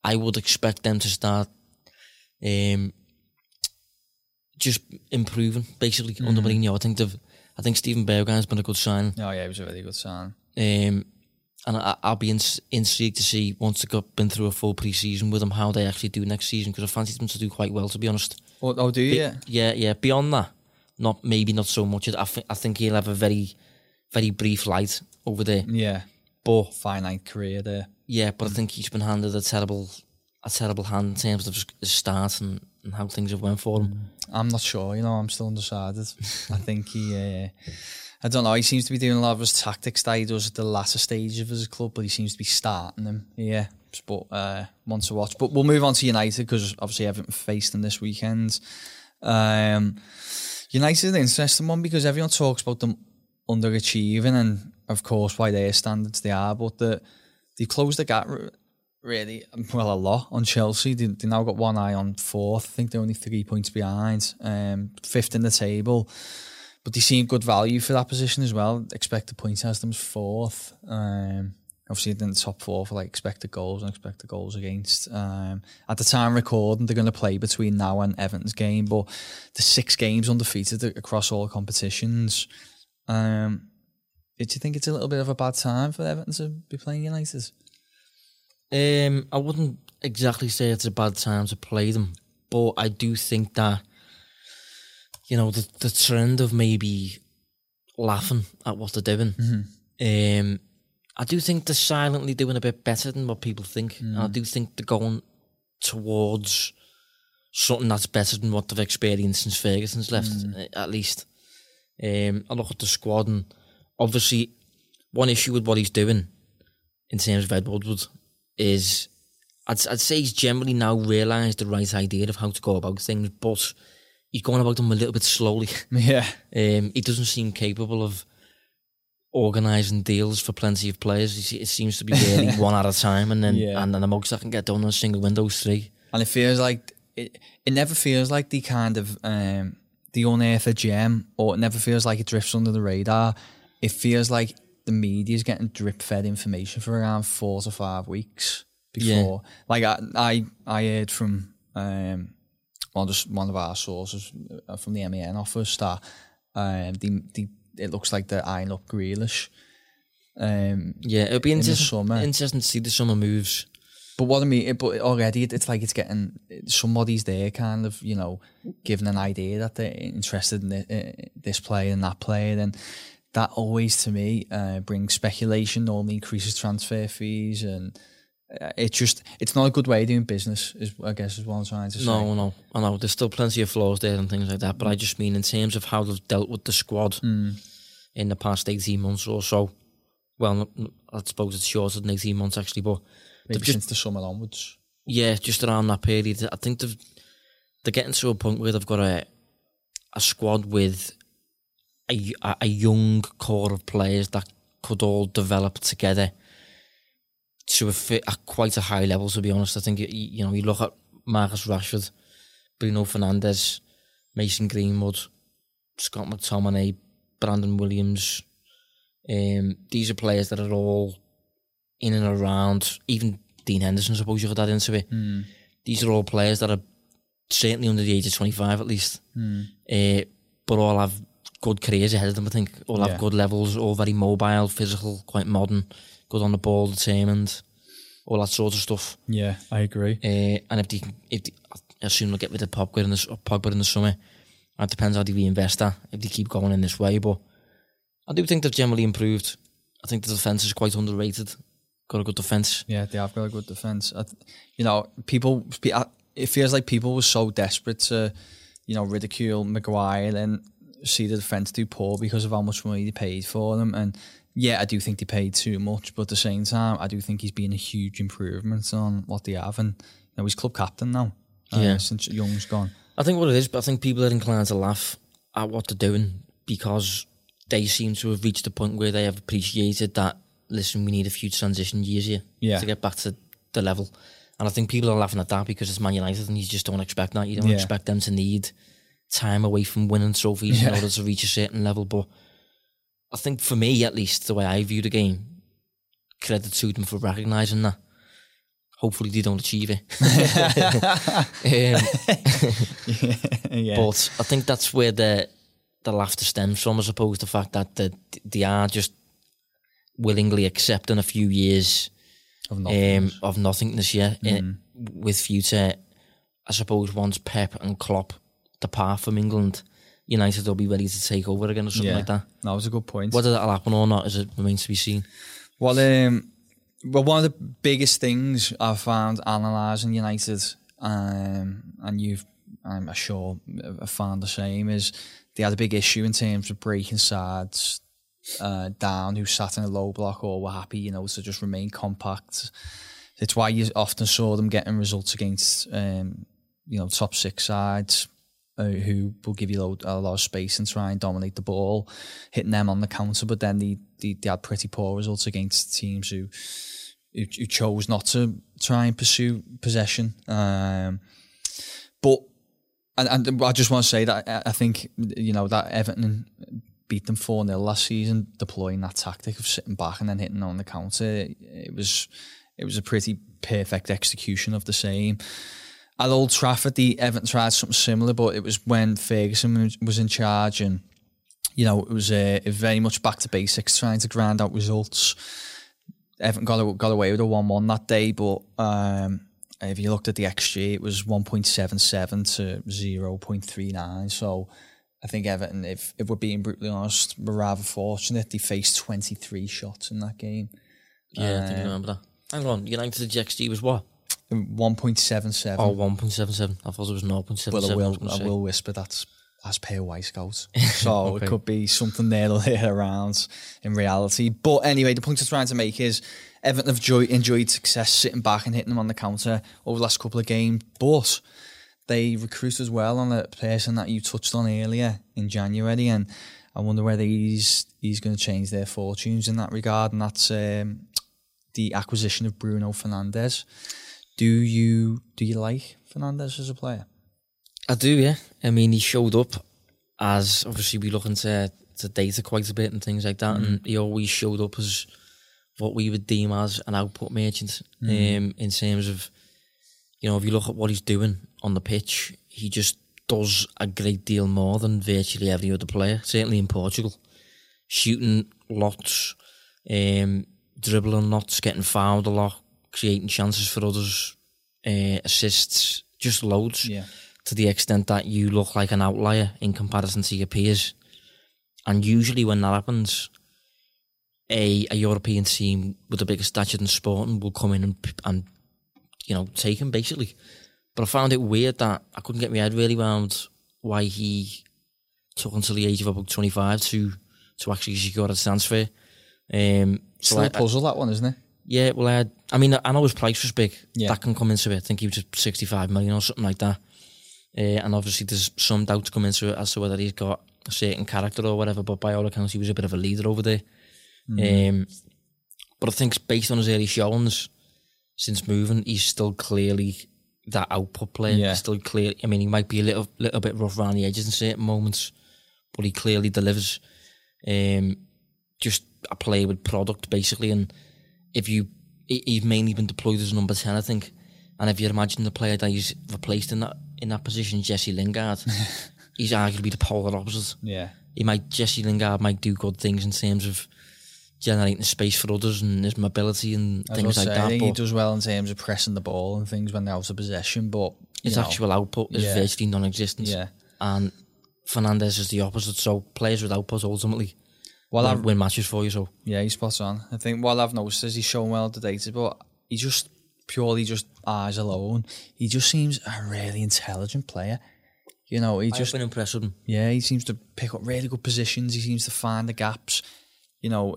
I would expect them to start um, just improving basically under Mourinho. I think they've, I think Steven Bergwijn's been a good sign. Oh yeah, it was a really good sign. Um, and I, I'll be in, intrigued to see once they've got, been through a full pre-season with them how they actually do next season because I fancy them to do quite well to be honest. Oh, oh do you? Yeah, yeah. Beyond that, not maybe not so much. I think I think he'll have a very, very brief light over there. Yeah. But Finite career there. yeah, but I think he's been handed a terrible, a terrible hand in terms of his start and, and how things have went for him. I'm not sure, you know, I'm still undecided. I think he, uh, I don't know, he seems to be doing a lot of his tactics that he does at the latter stage of his club, but he seems to be starting them, yeah. But uh, one to watch. But we'll move on to United because obviously Everton faced them this weekend. Um, United is an interesting one because everyone talks about them underachieving and, of course, why their standards they are, but the, they closed the gap really, well, a lot on Chelsea. They, they now got one eye on fourth. I think they're only three points behind, um, fifth in the table. But they seem good value for that position as well. Expected points as them as fourth. Um, obviously, in the top four for like expected goals and expected goals against. Um, at the time recording, they're going to play between now and Everton's game, but the six games undefeated across all competitions. Um, do you think it's a little bit of a bad time for Everton to be playing United? Um, I wouldn't exactly say it's a bad time to play them, but I do think that you know the the trend of maybe laughing at what they're doing. Um, I do think they're silently doing a bit better than what people think. And I do think they're going towards something that's better than what they've experienced since Ferguson's left, uh, at least. Um, I look at the squad, and obviously, one issue with what he's doing in terms of Ed Woodward is I'd, I'd say he's generally now realised the right idea of how to go about things, but he's going about them a little bit slowly. Yeah. Um, he doesn't seem capable of organising deals for plenty of players. It seems to be really one at a time, and then Yeah. and then the most that can get done on a single window is three. And it feels like it, it never feels like the kind of um the a gem or it never feels like it drifts under the radar. It feels like the media's getting drip fed information for around four to five weeks before. Like I, I I heard from um one of, one of our sources uh, from the MEN office that um the, the it looks like they're eyeing up Grealish. Um Yeah, it'll be the interesting, interesting to see the summer moves. But what I mean, it, but already it, it's like it's getting somebody's there, kind of, you know, giving an idea that they're interested in thi- uh, this player and that player, and that always to me uh, brings speculation. Normally increases transfer fees, and uh, it's just it's not a good way of doing business. Is I guess is what I'm trying to say. No, no, I know there's still plenty of flaws there and things like that, but I just mean in terms of how they've dealt with the squad in the past eighteen months or so. Well, I suppose it's shorter than eighteen months actually, but maybe just- since the summer onwards. yeah, just around that period, I think they've they're getting to a point where they've got a a squad with a, a, young core of players that could all develop together to a fit at quite a high level. To be honest, I think you, you know you look at Marcus Rashford, Bruno Fernandes, Mason Greenwood, Scott McTominay, Brandon Williams. Um, these are players that are all in and around. Even Dean Henderson, I suppose you could add into it. Hmm. These are all players that are certainly under the age of 25 at least. Hmm. Uh, but all have good careers ahead of them, I think. All have Yeah. good levels, all very mobile, physical, quite modern, good on the ball, determined, all that sort of stuff. Yeah, I agree. Uh, and if they, if they, I assume they'll get rid of Pogba in the, Pogba in the summer. It depends how they reinvest that, if they keep going in this way. But I do think they've generally improved. I think the defence is quite underrated. Got a good defence. Yeah, they have got a good defense. I, you know, people. It feels like people were so desperate to, you know, ridicule Maguire and see the defense do poor because of how much money they paid for them. And yeah, I do think they paid too much, but at the same time, I do think he's been a huge improvement on what they have. And you know, he's club captain now. uh, Yeah. since Young's gone. I think what it is, but I think people are inclined to laugh at what they're doing because they seem to have reached a point where they have appreciated that. Listen, we need a few transition years here Yeah. to get back to the level, and I think people are laughing at that because it's Man United, and you just don't expect that. You don't Yeah. expect them to need time away from winning trophies in order to reach a certain level. But I think for me, at least, the way I view the game, credit to them for recognising that. Hopefully, they don't achieve it. um, yeah. but I think that's where the the laughter stems from, as opposed to the fact that the, they are just willingly accepting a few years of um, nothingness. of nothingness. Yeah, Mm-hmm. uh, with future, I suppose once Pep and Klopp depart from England, United will be ready to take over again or something yeah, like that. that was a good point. Whether that'll happen or not is it remains to be seen. Well, um, well, one of the biggest things I've found analysing United, um, and you've, I'm sure, found the same, is they had a big issue in terms of breaking sides uh, down who sat in a low block or were happy, you know, to just remain compact. It's why you often saw them getting results against, um, you know, top six sides. Uh, who will give you a lot, a lot of space and try and dominate the ball, hitting them on the counter. But then they, they, they had pretty poor results against teams who who, who chose not to try and pursue possession. Um, but and, and I just want to say that I- think you know that Everton beat them four 0 last season, deploying that tactic of sitting back and then hitting on the counter. It was it was a pretty perfect execution of the same. At Old Trafford, the Everton tried something similar, but it was when Ferguson was- was in charge, and you know it was uh, very much back to basics, trying to grind out results. Everton got got away with a one one that day, but um, if you looked at the XG, it was one point seven seven to zero point three nine. So I think Everton, if if we're being brutally honest, were rather fortunate. They faced twenty three shots in that game, Yeah, I think I Uh, remember that. Hang on, United XG was what? One point seven seven. Oh, 1.77. I thought it was 0.77. Well, I will, I will whisper that's as per Wyscouts. So Okay. it could be something there or there around in reality. But anyway, the point I'm trying to make is Everton have joy, enjoyed success sitting back and hitting them on the counter over the last couple of games. But they recruit as well on a person that you touched on earlier in January. And I wonder whether he's, he's going to change their fortunes in that regard. And that's um, the acquisition of Bruno Fernandes. Do you do you like Fernandes as a player? I do, yeah. I mean, he showed up as obviously we look into to data quite a bit and things like that, and he always showed up as what we would deem as an output merchant. Um, in terms of, you know, if you look at what he's doing on the pitch, he just does a great deal more than virtually every other player. Certainly in Portugal, shooting lots, um, dribbling lots, getting fouled a lot, creating chances for others, uh, assists, just loads Yeah. to the extent that you look like an outlier in comparison to your peers. And usually when that happens, a, a European team with the biggest stature in sporting will come in and, and you know, take him basically. But I found it weird that I couldn't get my head really around why he took until the age of about 25 to to actually secure a transfer. Um, so Still I- a puzzle, that one, isn't it? Yeah, well, I, I mean, I know his price was big. Yeah. That can come into it. I think he was just 65 million or something like that. Uh, and obviously, there's some doubt to come into it as to whether he's got a certain character or whatever. But by all accounts, he was a bit of a leader over there. Mm. Um, but I think based on his early showings since moving, he's still clearly that output player. Yeah. He's still clear. I mean, he might be a little little bit rough around the edges in certain moments, but he clearly delivers. Um, just a player with product basically, and if you he- he's mainly been deployed as number ten, I think. And if you imagine the player that he's replaced in that in that position, Jesse Lingard, he's arguably the polar opposite. Yeah. He might Jesse Lingard might do good things in terms of generating space for others and his mobility and I things like say, I that. think he does well in terms of pressing the ball and things when they're out of possession, but his know, actual output is yeah. virtually non-existent. Yeah. and Fernandes is the opposite. So players with output ultimately Well, win, I've, win matches for you. So yeah, he's spot on. I think what I've noticed is he's shown well the data, but he just purely just eyes alone. He just seems a really intelligent player. You know, he I've just been impressed with him. Yeah, he seems to pick up really good positions. He seems to find the gaps. You know,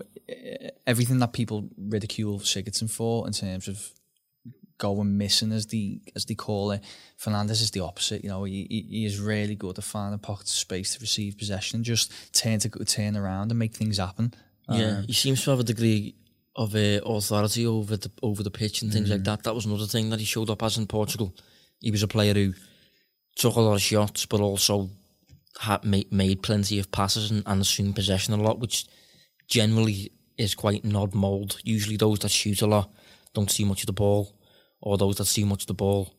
everything that people ridicule Sigurdsson for in terms of going missing, as the as they call it. Fernandes is the opposite. You know, he, he, he is really good at finding pockets of space to receive possession and just turn to turn around and make things happen. Yeah, Um, he seems to have a degree of uh, authority over the over the pitch and things Mm. like that. That was another thing that he showed up as in Portugal. He was a player who took a lot of shots, but also had made, made plenty of passes and, and assumed possession a lot, which generally is quite an odd mould. Usually, those that shoot a lot don't see much of the ball, or those that see much of the ball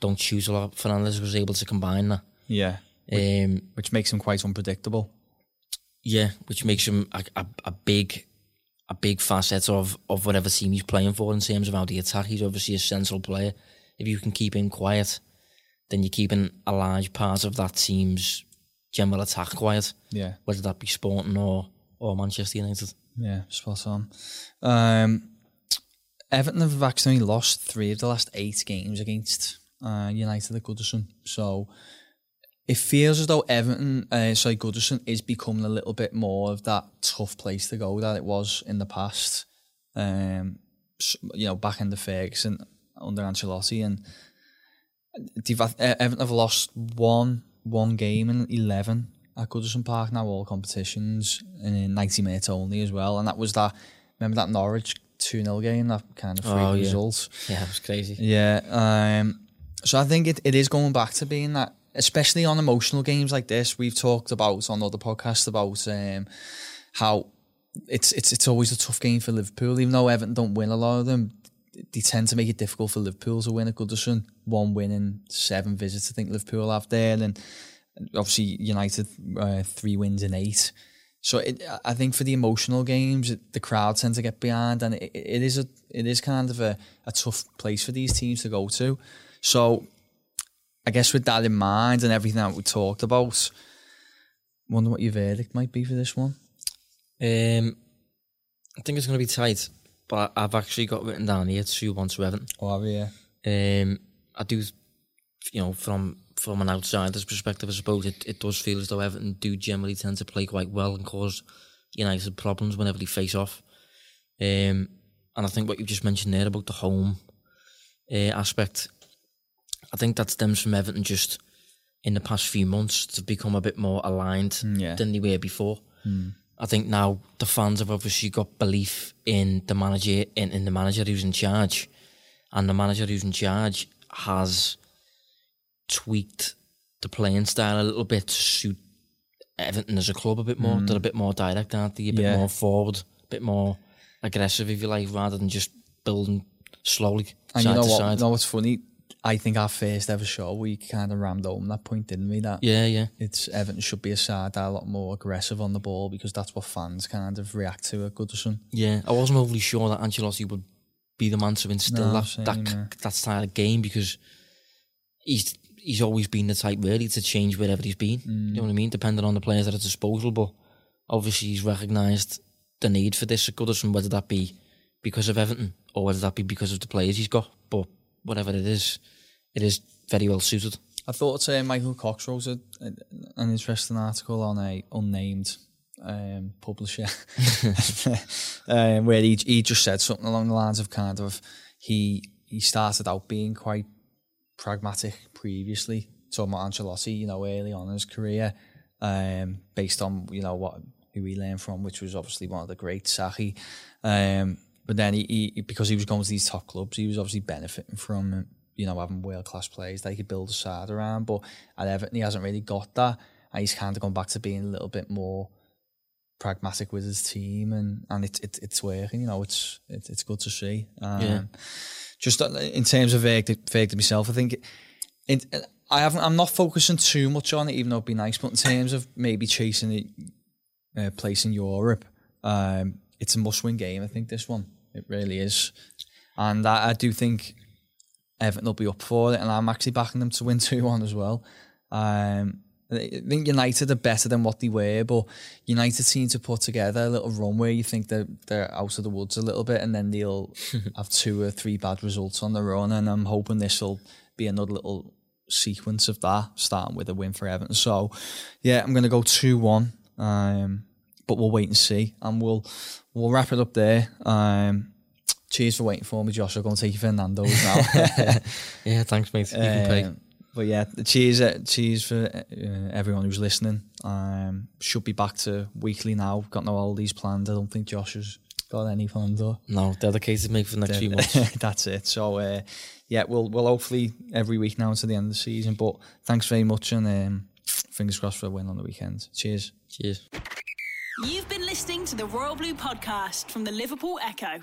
don't choose a lot. Fernandes was able to combine that. yeah, Um, which makes him quite unpredictable. yeah, which makes him a, a, a big a big facet of, of whatever team he's playing for in terms of how the attack. He's obviously a central player. If you can keep him quiet, then you're keeping a large part of that team's general attack quiet, Yeah, whether that be Sporting or, or Manchester United. yeah, spot on. Um, Everton have actually lost three of the last eight games against uh, United at Goodison. So it feels as though Everton, uh, sorry, Goodison is becoming a little bit more of that tough place to go that it was in the past. Um, you know, back in the Ferguson under Ancelotti, and Everton have lost one one game in eleven at Goodison Park now, all competitions, in ninety minutes only as well. And that was that. Remember that Norwich two 0 game, that kind of freak Oh, yeah. result. Yeah, it was crazy. Yeah. Um, so I think it, it is going back to being that, especially on emotional games like this. We've talked about on other podcasts about um, how it's it's it's always a tough game for Liverpool, even though Everton don't win a lot of them. They tend to make it difficult for Liverpool to win at Goodison. One win in seven visits, I think Liverpool have there, and obviously United uh, three wins in eight. So it, I think for the emotional games, it, the crowd tend to get behind, and it, it is a it is kind of a, a tough place for these teams to go to. So I guess with that in mind and everything that we talked about, wonder what your verdict might be for this one. Um, I think it's going to be tight, but I've actually got written down here 2 1 to Everton. Oh yeah, Um, I do, you know, from from an outsider's perspective, I suppose it, it does feel as though Everton do generally tend to play quite well and cause United problems whenever they face off. Um, and I think what you've just mentioned there about the home uh, aspect, I think that stems from Everton just in the past few months to become a bit more aligned yeah. than they were before. I think now the fans have obviously got belief in the manager in, in the manager who's in charge, and the manager who's in charge has tweaked the playing style a little bit to suit Everton as a club a bit more. Mm. They're a bit more direct, aren't they? A bit Yeah. more forward, a bit more aggressive, if you like, rather than just building slowly And side you know to what? side. You know what's funny? I think our first ever show, we kind of rammed home that point, didn't we? That Yeah, yeah. it's Everton should be a side that a lot more aggressive on the ball because that's what fans kind of react to at Goodison. Yeah, I wasn't overly sure that Ancelotti would be the man to instill No, that same, that, yeah. that style of game because he's he's always been the type really to change wherever he's been. Mm. You know what I mean? Depending on the players at his disposal, but obviously he's recognised the need for this at Goodison, whether that be because of Everton or whether that be because of the players he's got. But whatever it is, it is very well suited. I thought uh, Michael Cox wrote a, an interesting article on a unnamed um, publisher um, where he, he just said something along the lines of kind of he he started out being quite pragmatic previously, talking about Ancelotti, you know, early on in his career, um, based on you know what who he learned from, which was obviously one of the great Sacchi. Um, but then he, he because he was going to these top clubs, he was obviously benefiting from you know having world class players that he could build a side around. But at Everton, he hasn't really got that. and he's kind of gone back to being a little bit more pragmatic with his team, and and it's it, it's working. You know, it's it, it's good to see. Um, Yeah. Just in terms of verdict, verdict myself, I think. It, I haven't. I'm not focusing too much on it, even though it'd be nice. But in terms of maybe chasing a uh, place in Europe, um, it's a must-win game. I think this one it really is, and I, I do think Everton will be up for it, and I'm actually backing them to win two one as well. Um, I think United are better than what they were, but United seem to put together a little run where you think they're they're out of the woods a little bit, and then they'll have two or three bad results on their own. And I'm hoping this will be another little sequence of that, starting with a win for Everton. So, yeah, I'm going to go two one. Um, but we'll wait and see, and we'll we'll wrap it up there. Um, cheers for waiting for me, Josh. I'm going to take you Fernando's now. Yeah, thanks, mate. You can pay. But yeah, the cheers, uh, cheers for uh, everyone who's listening. Um, should be back to weekly now. Got no holidays planned. I don't think Josh has got any planned. Or No, dedicated, me for the next few months. that's it. So uh, yeah, we'll we'll hopefully every week now until the end of the season. But thanks very much, and um, fingers crossed for a win on the weekend. Cheers. Cheers. You've been listening to the Royal Blue podcast from the Liverpool Echo.